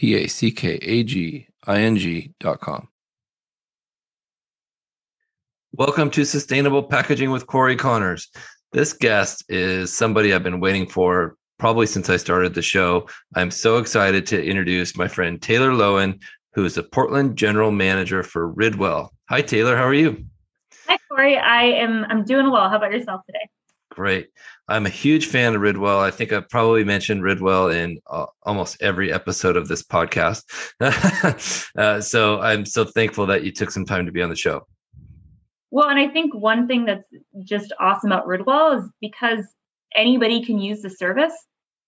www.ororapackaging.com. Welcome to Sustainable Packaging with Cory Connors. This guest is somebody I've been waiting for probably since I started the show. I'm so excited to introduce my friend Taylor Loewen, who is the Portland General Manager for Ridwell. Hi, Taylor. How are you? Hi, Cory. I am. I'm doing well. How about yourself today? Great. I'm a huge fan of Ridwell. I think I've probably mentioned Ridwell in uh, almost every episode of this podcast. uh, so I'm so thankful that you took some time to be on the show. Well, and I think one thing that's just awesome about Ridwell is because anybody can use the service.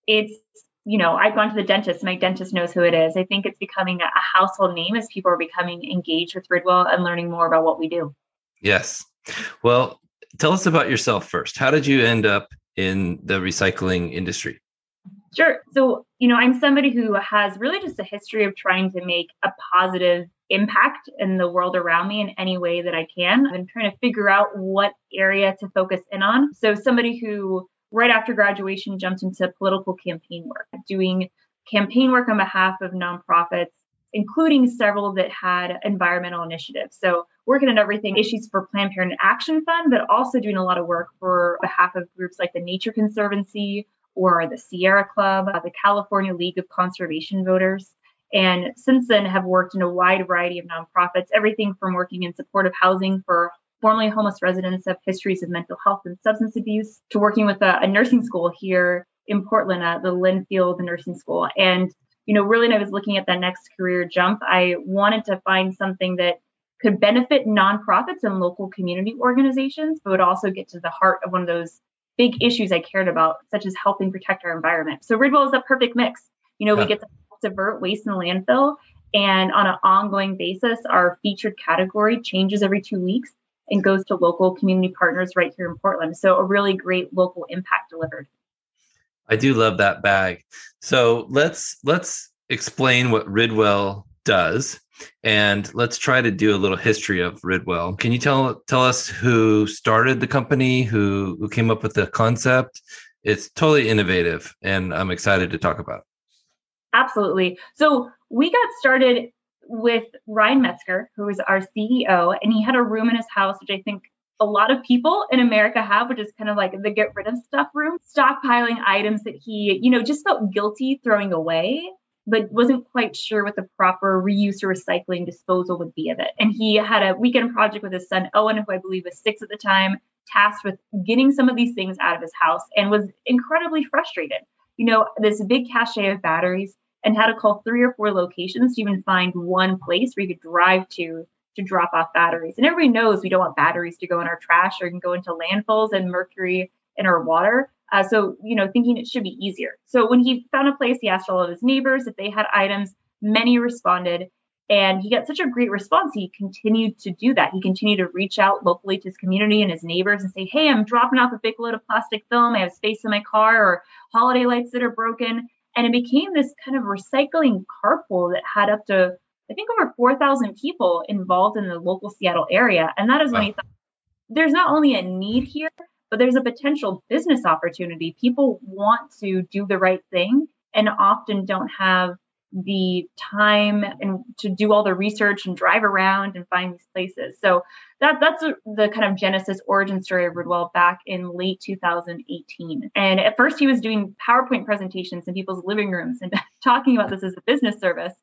It's you know, I've gone to the dentist. My dentist knows who it is. I think it's becoming a household name as people are becoming engaged with Ridwell and learning more about what we do. Yes. Well, tell us about yourself first. How did you end up in the recycling industry? Sure. So, you know, I'm somebody who has really just a history of trying to make a positive impact in the world around me in any way that I can. I'm trying to figure out what area to focus in on. So, somebody who right after graduation jumped into political campaign work, doing campaign work on behalf of nonprofits including several that had environmental initiatives. So working on everything issues for Planned Parenthood Action Fund, but also doing a lot of work for behalf of groups like the Nature Conservancy or the Sierra Club, uh, the California League of Conservation Voters. And since then have worked in a wide variety of nonprofits, everything from working in supportive housing for formerly homeless residents of histories of mental health and substance abuse to working with a, a nursing school here in Portland at the Linfield Nursing School. And you know, really, when I was looking at that next career jump, I wanted to find something that could benefit nonprofits and local community organizations, but would also get to the heart of one of those big issues I cared about, such as helping protect our environment. So Ridwell is a perfect mix. You know, yeah. we get to divert waste in the landfill, and on an ongoing basis, our featured category changes every two weeks and goes to local community partners right here in Portland. So a really great local impact delivered. I do love that bag. So let's let's explain what Ridwell does and let's try to do a little history of Ridwell. Can you tell tell us who started the company, who who came up with the concept? It's totally innovative and I'm excited to talk about. It. Absolutely. So we got started with Ryan Metzger, who is our CEO, and he had a room in his house, which I think a lot of people in America have, which is kind of like the get rid of stuff room, stockpiling items that he, you know, just felt guilty throwing away, but wasn't quite sure what the proper reuse or recycling disposal would be of it. And he had a weekend project with his son, Owen, who I believe was six at the time, tasked with getting some of these things out of his house and was incredibly frustrated. You know, this big cache of batteries and had to call three or four locations to even find one place where you could drive to to drop off batteries. And everybody knows we don't want batteries to go in our trash or can go into landfills and mercury in our water. Uh, so, you know, thinking it should be easier. So when he found a place, he asked all of his neighbors if they had items. Many responded. And he got such a great response. He continued to do that. He continued to reach out locally to his community and his neighbors and say, Hey, I'm dropping off a big load of plastic film. I have space in my car or holiday lights that are broken. And it became this kind of recycling carpool that had up to I think over 4,000 people involved in the local Seattle area. And that is when he thought there's not only a need here, but there's a potential business opportunity. People want to do the right thing and often don't have the time and to do all the research and drive around and find these places. So that that's the kind of genesis origin story of Ridwell back in late 2018. And at first he was doing PowerPoint presentations in people's living rooms and talking about this as a business service.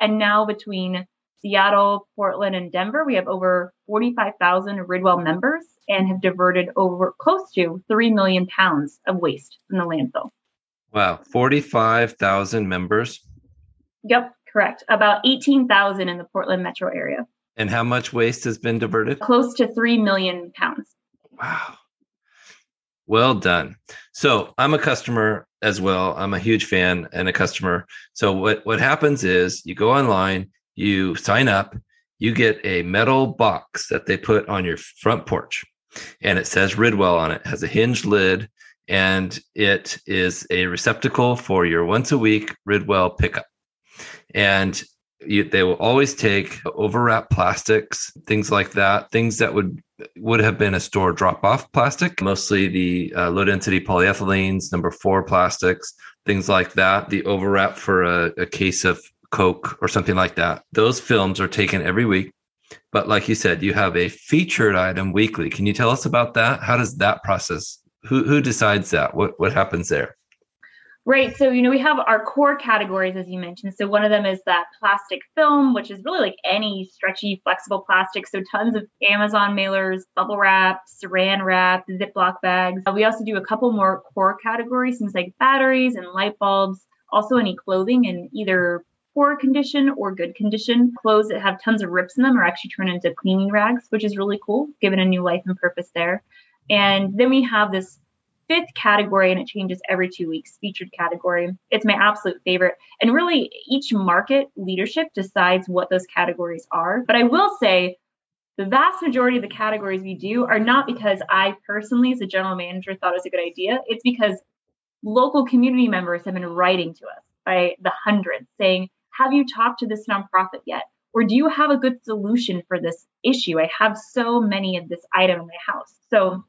And now between Seattle, Portland, and Denver, we have over 45,000 Ridwell members and have diverted over close to 3 million pounds of waste from the landfill. Wow, 45,000 members? Yep, correct. About 18,000 in the Portland metro area. And how much waste has been diverted? Close to 3 million pounds. Wow. Well done. So I'm a customer as well. I'm a huge fan and a customer. So what what happens is you go online, you sign up, you get a metal box that they put on your front porch and it says Ridwell on it, has a hinged lid, and it is a receptacle for your once a week Ridwell pickup. And you, they will always take overwrap plastics, things like that, things that would would have been a store drop off plastic, mostly the uh, low density polyethylenes, number four plastics, things like that. The overwrap for a, a case of Coke or something like that. Those films are taken every week. But like you said, you have a featured item weekly. Can you tell us about that? How does that process? Who who decides that? What what happens there? Right. So, you know, we have our core categories, as you mentioned. So, one of them is that plastic film, which is really like any stretchy, flexible plastic. So, tons of Amazon mailers, bubble wrap, saran wrap, Ziploc bags. Uh, we also do a couple more core categories, things like batteries and light bulbs. Also, any clothing in either poor condition or good condition. Clothes that have tons of rips in them are actually turned into cleaning rags, which is really cool, given a new life and purpose there. And then we have this fifth category, and it changes every two weeks, featured category. It's my absolute favorite. And really, each market leadership decides what those categories are. But I will say, the vast majority of the categories we do are not because I personally, as a general manager, thought it was a good idea. It's because local community members have been writing to us by the hundreds saying, Have you talked to this nonprofit yet? Or do you have a good solution for this issue? I have so many of this item in my house. So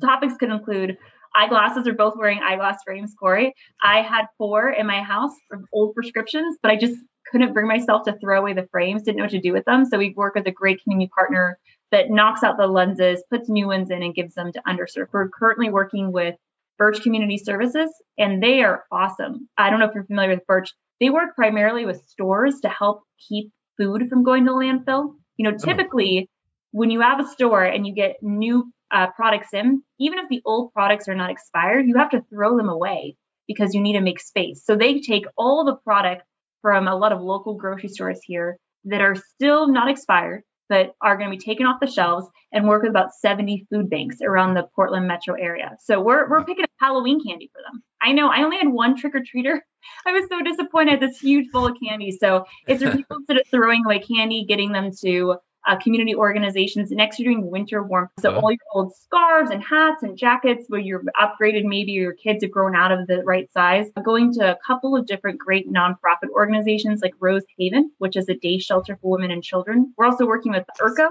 topics could include eyeglasses are both wearing eyeglass frames, Cory. I had four in my house from old prescriptions, but I just couldn't bring myself to throw away the frames, didn't know what to do with them. So we work with a great community partner that knocks out the lenses, puts new ones in, and gives them to underserved. We're currently working with Birch Community Services, and they are awesome. I don't know if you're familiar with Birch. They work primarily with stores to help keep food from going to landfill. You know, oh. typically when you have a store and you get new uh, products in, even if the old products are not expired, you have to throw them away because you need to make space. So they take all the product from a lot of local grocery stores here that are still not expired, but are going to be taken off the shelves and work with about 70 food banks around the Portland metro area. So we're, we're picking up Halloween candy for them. I know I only had one trick or treater. I was so disappointed. This huge bowl of candy. So it's people instead of throwing away candy, getting them to uh, community organizations. Next, you're doing winter warmth. So uh-huh. all your old scarves and hats and jackets where you're upgraded, maybe your kids have grown out of the right size. Going to a couple of different great nonprofit organizations like Rose Haven, which is a day shelter for women and children. We're also working with IRCO.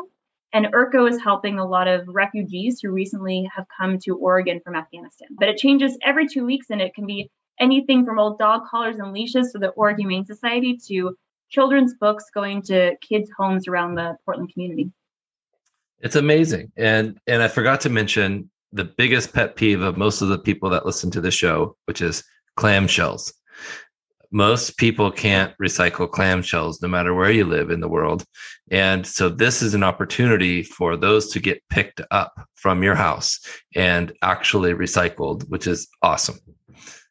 And IRCO is helping a lot of refugees who recently have come to Oregon from Afghanistan. But it changes every two weeks and it can be anything from old dog collars and leashes to the Oregon Humane Society to children's books going to kids' homes around the Portland community. It's amazing. And and I forgot to mention the biggest pet peeve of most of the people that listen to the show, which is clamshells. Most people can't recycle clamshells no matter where you live in the world. And so this is an opportunity for those to get picked up from your house and actually recycled, which is awesome.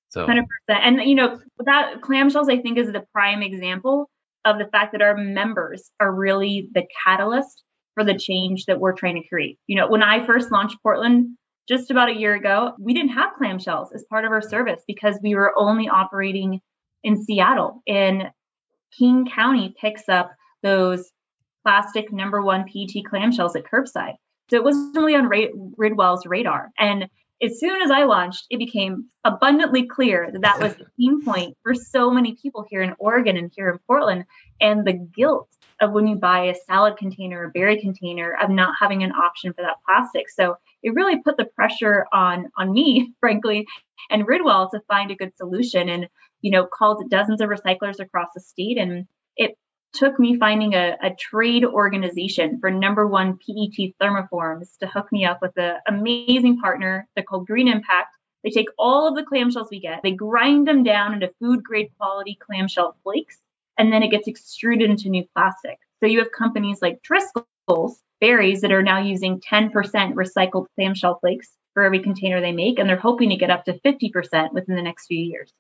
So 100%. And you know, that clamshells I think is the prime example of the fact that our members are really the catalyst for the change that we're trying to create. You know, when I first launched Portland just about a year ago, we didn't have clamshells as part of our service because we were only operating in Seattle. And King County picks up those plastic number one PET clamshells at curbside. So it wasn't really on Ridwell's radar. And as soon as I launched, it became abundantly clear that that was the pain point for so many people here in Oregon and here in Portland. And the guilt of when you buy a salad container or berry container of not having an option for that plastic. So it really put the pressure on on me, frankly, and Ridwell to find a good solution. And you know, called dozens of recyclers across the state, and it took me finding a, a, trade organization for number one PET thermoforms to hook me up with an amazing partner. They're called Green Impact. They take all of the clamshells we get, they grind them down into food grade quality clamshell flakes, and then it gets extruded into new plastic. So you have companies like Driscoll's Berries that are now using 10% recycled clamshell flakes for every container they make, and they're hoping to get up to 50% within the next few years.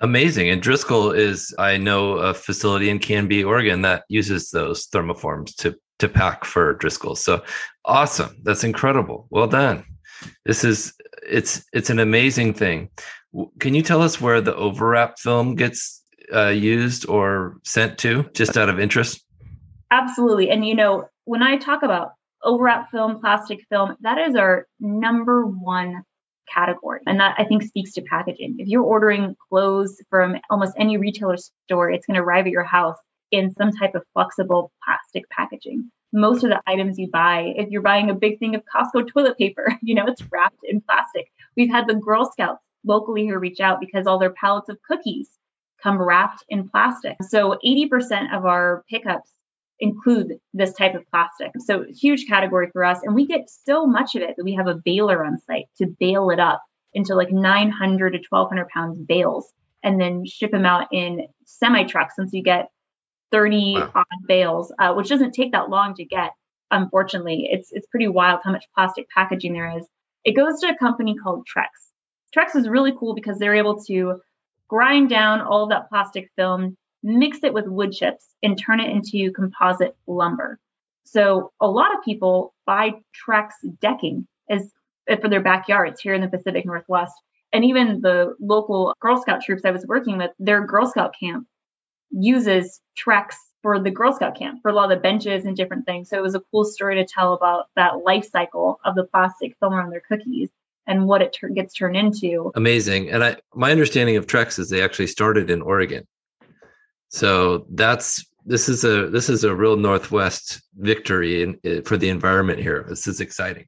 Amazing. And Driscoll is, I know, a facility in Canby, Oregon that uses those thermoforms to to pack for Driscoll. So awesome. That's incredible. Well done. This is it's it's an amazing thing. Can you tell us where the overwrap film gets uh, used or sent to just out of interest? Absolutely. And you know, when I talk about overwrap film, plastic film, that is our number one category. And that I think speaks to packaging. If you're ordering clothes from almost any retailer store, it's going to arrive at your house in some type of flexible plastic packaging. Most of the items you buy, if you're buying a big thing of Costco toilet paper, you know, it's wrapped in plastic. We've had the Girl Scouts locally here reach out because all their pallets of cookies come wrapped in plastic. So 80% of our pickups include this type of plastic. So huge category for us. And we get so much of it that we have a baler on site to bale it up into like 900 to 1200 pounds bales and then ship them out in semi trucks since you get 30 wow. odd bales, uh, which doesn't take that long to get. Unfortunately, it's it's pretty wild how much plastic packaging there is. It goes to a company called Trex. Trex is really cool because they're able to grind down all of that plastic film mix it with wood chips, and turn it into composite lumber. So a lot of people buy Trex decking as eh, for their backyards here in the Pacific Northwest. And even the local Girl Scout troops I was working with, their Girl Scout camp uses Trex for the Girl Scout camp for a lot of the benches and different things. So it was a cool story to tell about that life cycle of the plastic film around their cookies and what it ter- gets turned into. Amazing. And I, my understanding of Trex is they actually started in Oregon. So that's this is a this is a real Northwest victory in, in, for the environment here. This is exciting.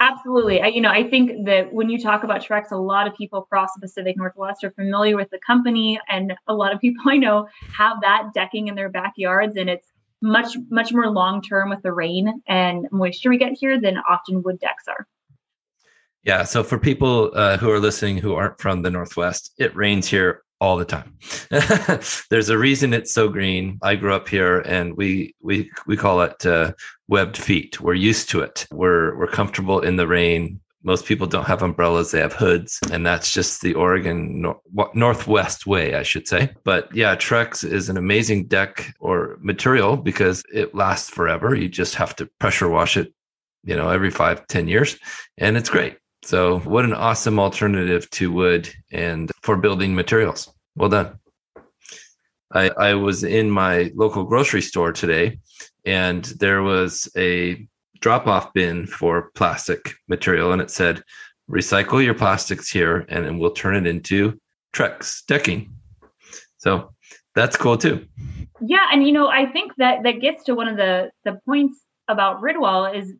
Absolutely. I, you know, I think that when you talk about Trex, a lot of people across the Pacific Northwest are familiar with the company, and a lot of people I know have that decking in their backyards, and it's much much more long term with the rain and moisture we get here than often wood decks are. Yeah. So for people uh, who are listening who aren't from the Northwest, it rains here all the time. There's a reason it's so green. I grew up here, and we we we call it uh, webbed feet. We're used to it. We're we're comfortable in the rain. Most people don't have umbrellas; they have hoods, and that's just the Oregon nor- Northwest way, I should say. But yeah, Trex is an amazing deck or material because it lasts forever. You just have to pressure wash it, you know, every five ten years, and it's great. So, what an awesome alternative to wood and for building materials. Well done. I, I was in my local grocery store today and there was a drop off bin for plastic material and it said, recycle your plastics here and then we'll turn it into Trex decking. So that's cool too. Yeah. And, you know, I think that that gets to one of the, the points about Ridwell is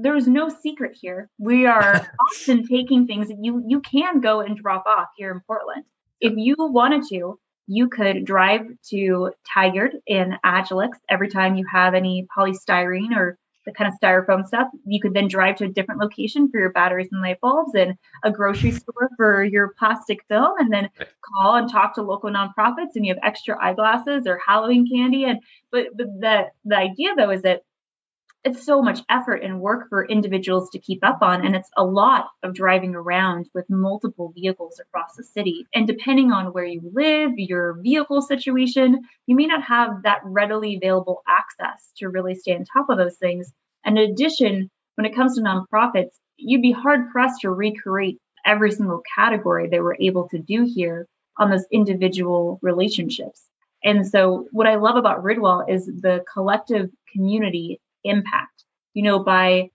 there's no secret here. We are often taking things that you you can go and drop off here in Portland. If you wanted to, you could drive to Tigard in Agilyx every time you have any polystyrene or the kind of styrofoam stuff. You could then drive to a different location for your batteries and light bulbs and a grocery store for your plastic film and then call and talk to local nonprofits and you have extra eyeglasses or Halloween candy. And but, but the the idea though is that it's so much effort and work for individuals to keep up on and it's a lot of driving around with multiple vehicles across the city. And depending on where you live your vehicle situation you may not have that readily available access to really stay on top of those things. And in addition when it comes to nonprofits you'd be hard pressed to recreate every single category they were able to do here on those individual relationships. And so what i love about ridwell is the collective community impact. You know, by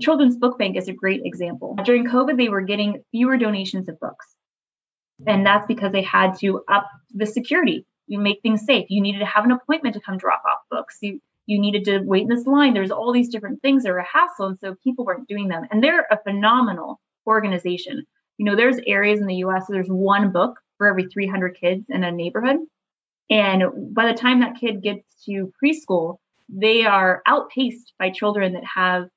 Children's Book Bank is a great example. During COVID, they were getting fewer donations of books. And that's because they had to up the security. You make things safe. You needed to have an appointment to come drop off books. You you needed to wait in this line. There's all these different things that are a hassle. And so people weren't doing them. And they're a phenomenal organization. You know, there's areas in the US where there's one book for every 300 kids in a neighborhood. And by the time that kid gets to preschool, they are outpaced by children that have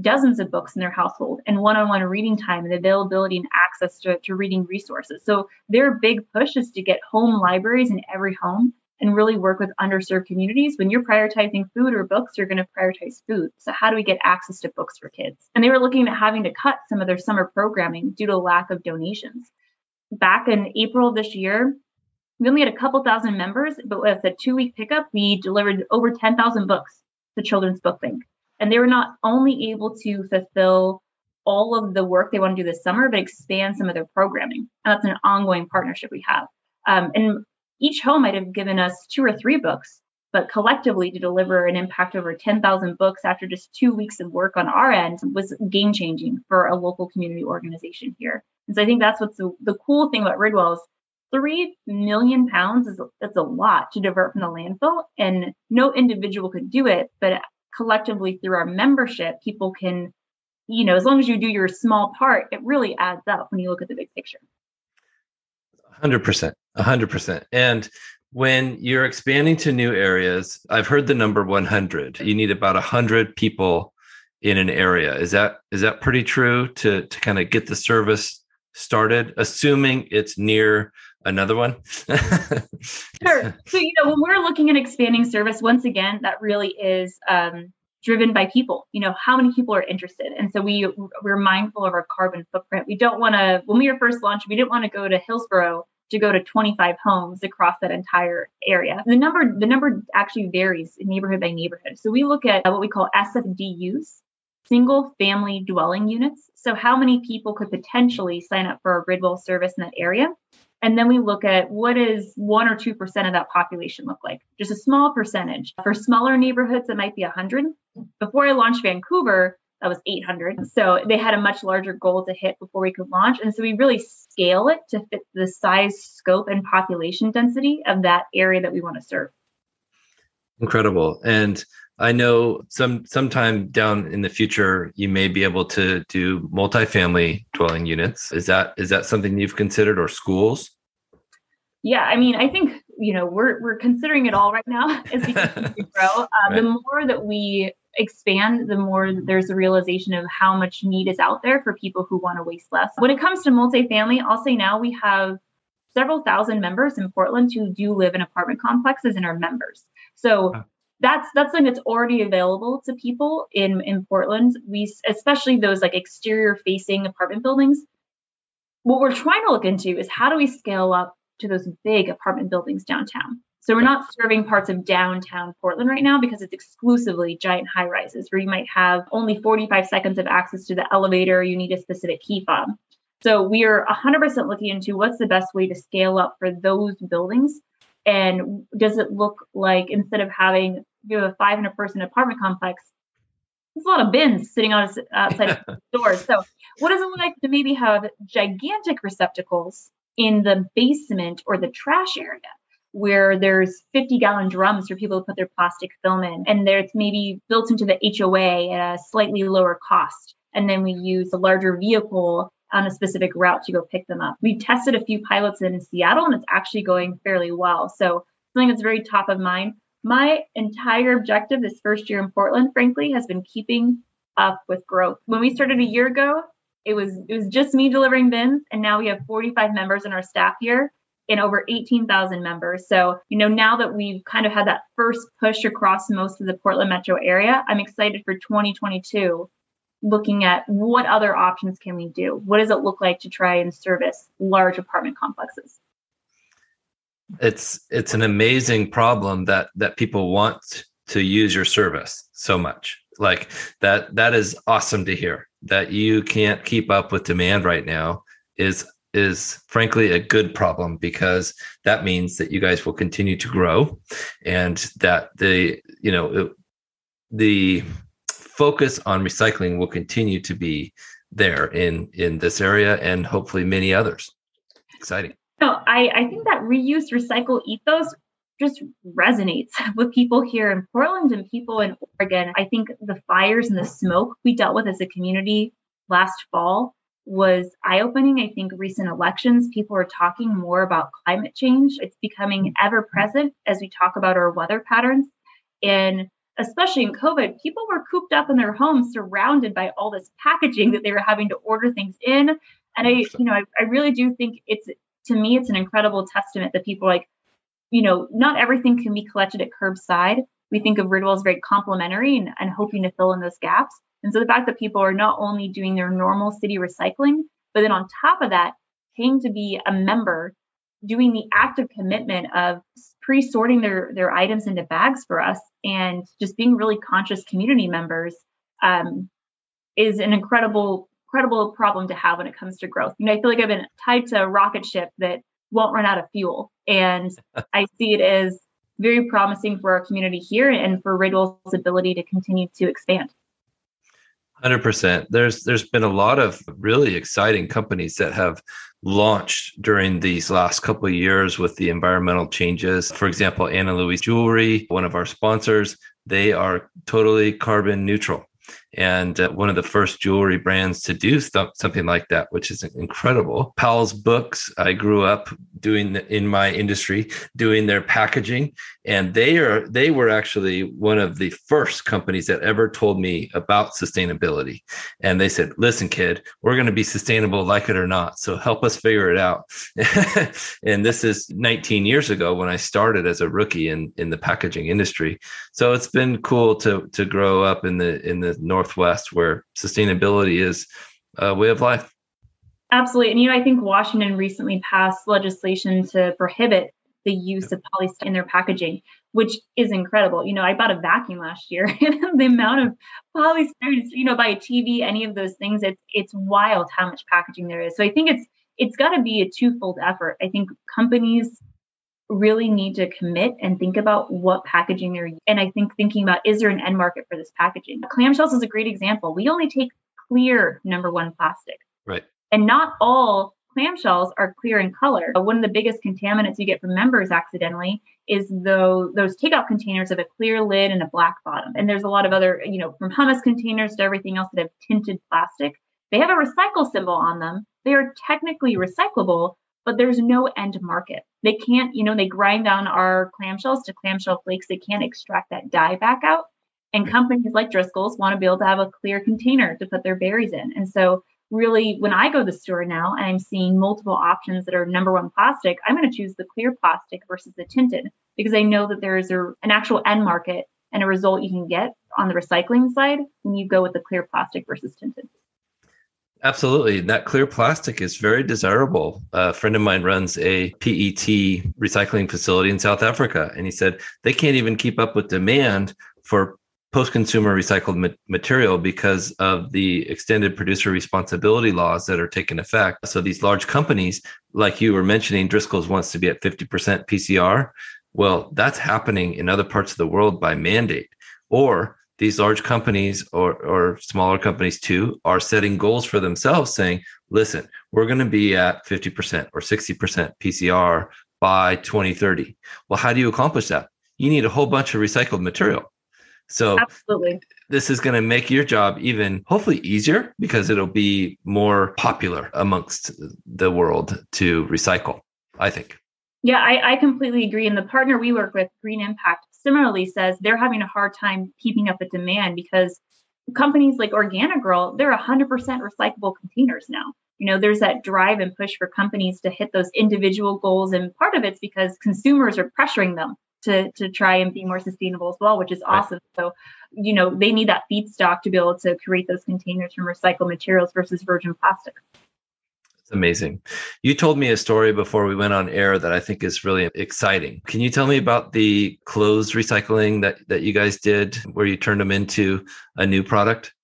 dozens of books in their household and one-on-one reading time and availability and access to, to reading resources. So their big push is to get home libraries in every home and really work with underserved communities. When you're prioritizing food or books you're going to prioritize food. So how do we get access to books for kids? And they were looking at having to cut some of their summer programming due to lack of donations. Back in april of this year we only had a couple thousand members, but with a two week pickup, we delivered over 10,000 books to Children's Book Bank. And they were not only able to fulfill all of the work they want to do this summer, but expand some of their programming. And that's an ongoing partnership we have. Um, and each home might have given us two or three books, but collectively to deliver an impact over 10,000 books after just two weeks of work on our end was game changing for a local community organization here. And so I think that's what's the, the cool thing about Ridwell is three million pounds is that's a lot to divert from the landfill, and no individual could do it, but collectively through our membership, people can, you know, as long as you do your small part, it really adds up when you look at the big picture. 100%. 100%. And when you're expanding to new areas, I've heard the number 100. You need about 100 people in an area. Is that is that pretty true to to kind of get the service started, assuming it's near another one? sure. So, you know, when we're looking at expanding service, once again, that really is um, driven by people. You know, how many people are interested? And so we we're mindful of our carbon footprint. We don't want to. When we were first launched, we didn't want to go to Hillsboro to go to 25 homes across that entire area. The number the number actually varies neighborhood by neighborhood. So we look at what we call SFDUs, single family dwelling units. So how many people could potentially sign up for a Ridwell service in that area? And then we look at what is one or 2% of that population look like? Just a small percentage. For smaller neighborhoods, it might be 100. Before I launched Vancouver, that was 800. So they had a much larger goal to hit before we could launch. And so we really scale it to fit the size, scope, and population density of that area that we want to serve. Incredible. And I know some sometime down in the future you may be able to do multifamily dwelling units. Is that is that something you've considered or schools? Yeah, I mean, I think you know we're we're considering it all right now as we continue to grow. Uh, right. The more that we expand, the more there's a realization of how much need is out there for people who want to waste less. When it comes to multifamily, I'll say now we have several thousand members in Portland who do live in apartment complexes and are members. So ah. that's that's something that's already available to people in in Portland. We especially those like exterior facing apartment buildings. What we're trying to look into is how do we scale up to those big apartment buildings downtown. So we're not serving parts of downtown Portland right now because it's exclusively giant high rises where you might have only 45 seconds of access to the elevator. You need a specific key fob. So we are 100% looking into what's the best way to scale up for those buildings and does it look like instead of having you have a 500 person apartment complex, there's a lot of bins sitting on outside doors. So what does it look like to maybe have gigantic receptacles in the basement or the trash area? Where there's 50 gallon drums for people to put their plastic film in, and there's maybe built into the HOA at a slightly lower cost. And then we use a larger vehicle on a specific route to go pick them up. We tested a few pilots in Seattle and it's actually going fairly well. So something that's very top of mind. My entire objective this first year in Portland, frankly, has been keeping up with growth. When we started a year ago, it was it was just me delivering bins, and now we have 45 members in our staff here and over 18,000 members. So, you know, now that we've kind of had that first push across most of the Portland metro area, I'm excited for 2022 looking at what other options can we do? What does it look like to try and service large apartment complexes? It's it's an amazing problem that that people want to use your service so much. Like that that is awesome to hear. That you can't keep up with demand right now is is frankly a good problem because that means that you guys will continue to grow and that the you know the focus on recycling will continue to be there in in this area and hopefully many others. Exciting. No, I, I think that reuse recycle ethos just resonates with people here in Portland and people in Oregon. I think the fires and the smoke we dealt with as a community last fall was eye opening. I think recent elections, people are talking more about climate change. It's becoming ever present as we talk about our weather patterns. And especially in COVID, people were cooped up in their homes, surrounded by all this packaging that they were having to order things in. And I, you know, I, I really do think it's to me, it's an incredible testament that people like, you know, not everything can be collected at curbside. We think of Ridwell as very complementary and, and hoping to fill in those gaps. And so the fact that people are not only doing their normal city recycling, but then on top of that, paying to be a member, doing the active commitment of pre-sorting their their items into bags for us and just being really conscious community members um, is an incredible incredible problem to have when it comes to growth. You know, I feel like I've been tied to a rocket ship that won't run out of fuel. And I see it as very promising for our community here and for Ridwell's ability to continue to expand. 100%. There's there's been a lot of really exciting companies that have launched during these last couple of years with the environmental changes. For example, Ana Luisa Jewelry, one of our sponsors, they are totally carbon neutral and uh, one of the first jewelry brands to do th- something like that, which is incredible. Powell's Books, I grew up doing the, in my industry, doing their packaging, and they are they were actually one of the first companies that ever told me about sustainability. And they said, "Listen, kid, we're going to be sustainable, like it or not. So help us figure it out." and this is 19 years ago when I started as a rookie in in the packaging industry. So it's been cool to to grow up in the in the north Northwest where sustainability is a way of life. Absolutely. And, you know, I think Washington recently passed legislation to prohibit the use of polystyrene in their packaging, which is incredible. You know, I bought a vacuum last year and the amount of polystyrene, you know, by a TV, any of those things, it's it's wild how much packaging there is. So I think it's it's got to be a twofold effort. I think companies really need to commit and think about what packaging they're using. and I think thinking about is there an end market for this packaging? Clamshells is a great example. We only take clear number one plastic. Right. And not all clamshells are clear in color. Uh, one of the biggest contaminants you get from members accidentally is though those takeout containers have a clear lid and a black bottom. And there's a lot of other, you know, from hummus containers to everything else that have tinted plastic. They have a recycle symbol on them. They are technically recyclable, but there's no end market. They can't, you know, they grind down our clamshells to clamshell flakes. They can't extract that dye back out. And companies like Driscoll's want to be able to have a clear container to put their berries in. And so, really, when I go to the store now and I'm seeing multiple options that are number one plastic, I'm going to choose the clear plastic versus the tinted because I know that there is a, an actual end market and a result you can get on the recycling side when you go with the clear plastic versus tinted. Absolutely. That clear plastic is very desirable. A friend of mine runs a PET recycling facility in South Africa, and he said they can't even keep up with demand for post consumer recycled material because of the extended producer responsibility laws that are taking effect. So these large companies, like you were mentioning, Driscoll's wants to be at 50% PCR. Well, that's happening in other parts of the world by mandate. Or these large companies or, or smaller companies too are setting goals for themselves saying, listen, we're going to be at 50% or 60% PCR by 2030. Well, how do you accomplish that? You need a whole bunch of recycled material. So absolutely. This is going to make your job even hopefully easier because it'll be more popular amongst the world to recycle, I think. Yeah, I, I completely agree. And the partner we work with, Green Impact, similarly says they're having a hard time keeping up with demand because companies like Organicgirl, they're 100% recyclable containers now. You know, there's that drive and push for companies to hit those individual goals. And part of it's because consumers are pressuring them to, to try and be more sustainable as well, which is awesome. Right. So, you know, they need that feedstock to be able to create those containers from recycled materials versus virgin plastic amazing. You told me a story before we went on air that I think is really exciting. Can you tell me about the clothes recycling that, that you guys did where you turned them into a new product?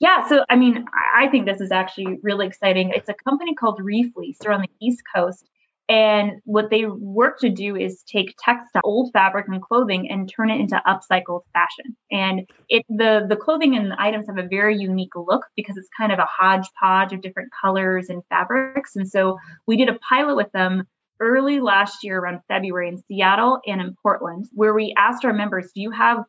Yeah, so I mean, I think this is actually really exciting. It's a company called Refleece. They're on the East Coast. And what they work to do is take textile, old fabric and clothing and turn it into upcycled fashion. And it the the clothing and the items have a very unique look because it's kind of a hodgepodge of different colors and fabrics. And so we did a pilot with them early last year around February in Seattle and in Portland, where we asked our members, do you have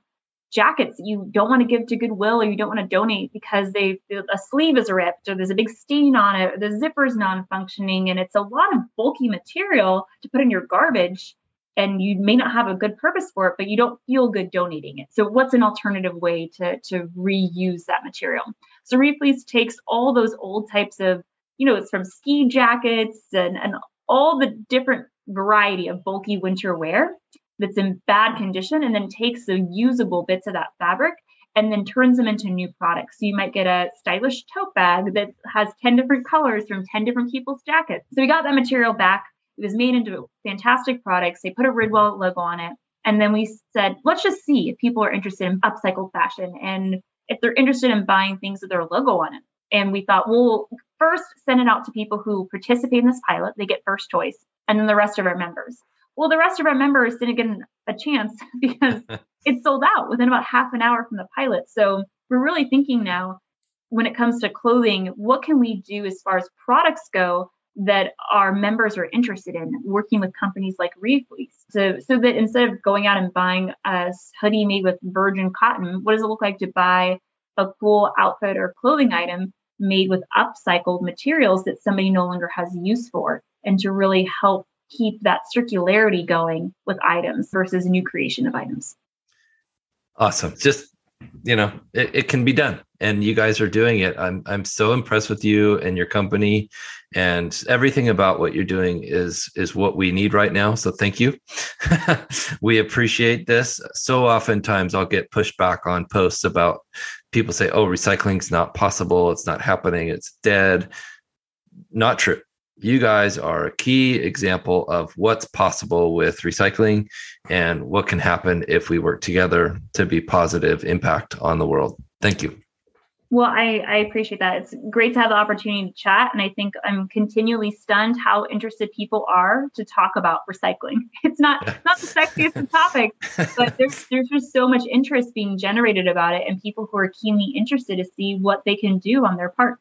jackets you don't want to give to Goodwill or you don't want to donate because they a sleeve is ripped or there's a big stain on it, or the zipper's non-functioning, and it's a lot of bulky material to put in your garbage. And you may not have a good purpose for it, but you don't feel good donating it. So, what's an alternative way to, to reuse that material? So, Refleece takes all those old types of, you know, it's from ski jackets and, and all the different variety of bulky winter wear that's in bad condition and then takes the usable bits of that fabric and then turns them into new products. So you might get a stylish tote bag that has 10 different colors from 10 different people's jackets. So we got that material back. It was made into fantastic products. They put a Ridwell logo on it. And then we said, let's just see if people are interested in upcycled fashion and if they're interested in buying things with their logo on it. And we thought, well, first send it out to people who participate in this pilot. They get first choice. and then the rest of our members. Well, the rest of our members didn't get a chance because it sold out within about half an hour from the pilot. So we're really thinking now when it comes to clothing, what can we do as far as products go that our members are interested in working with companies like Refleece. So, so that instead of going out and buying a hoodie made with virgin cotton, what does it look like to buy a cool outfit or clothing item made with upcycled materials that somebody no longer has use for and to really help keep that circularity going with items versus new creation of items. Awesome. Just you know, it, it can be done and you guys are doing it. I'm I'm so impressed with you and your company and everything about what you're doing is is what we need right now. So thank you. we appreciate this. So oftentimes I'll get pushed back on posts about people say, "Oh, recycling's not possible. It's not happening. It's dead." Not true you guys are a key example of what's possible with recycling and what can happen if we work together to be positive impact on the world. Thank you. Well, I, I appreciate that. It's great to have the opportunity to chat. And I think I'm continually stunned how interested people are to talk about recycling. It's not not the sexiest of topics, but there's there's just so much interest being generated about it and people who are keenly interested to see what they can do on their part.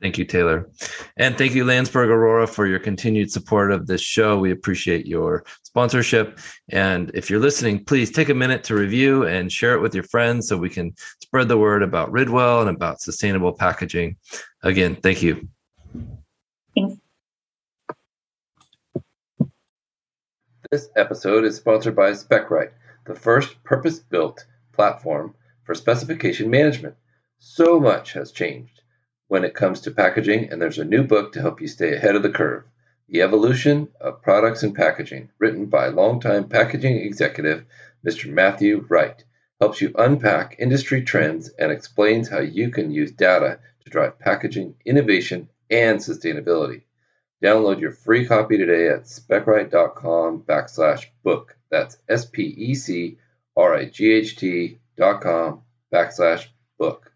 Thank you, Taylor. And thank you, Landsberg Orora, for your continued support of this show. We appreciate your sponsorship. And if you're listening, please take a minute to review and share it with your friends so we can spread the word about Ridwell and about sustainable packaging. Again, thank you. Thanks. This episode is sponsored by Specright, the first purpose built platform for specification management. So much has changed when it comes to packaging, and there's a new book to help you stay ahead of the curve The Evolution of Products and Packaging, written by longtime packaging executive Mr. Matthew Wright. Helps you unpack industry trends and explains how you can use data to drive packaging innovation and sustainability. Download your free copy today at specright.com backslash book. That's S P E C R I G H T dot com backslash book.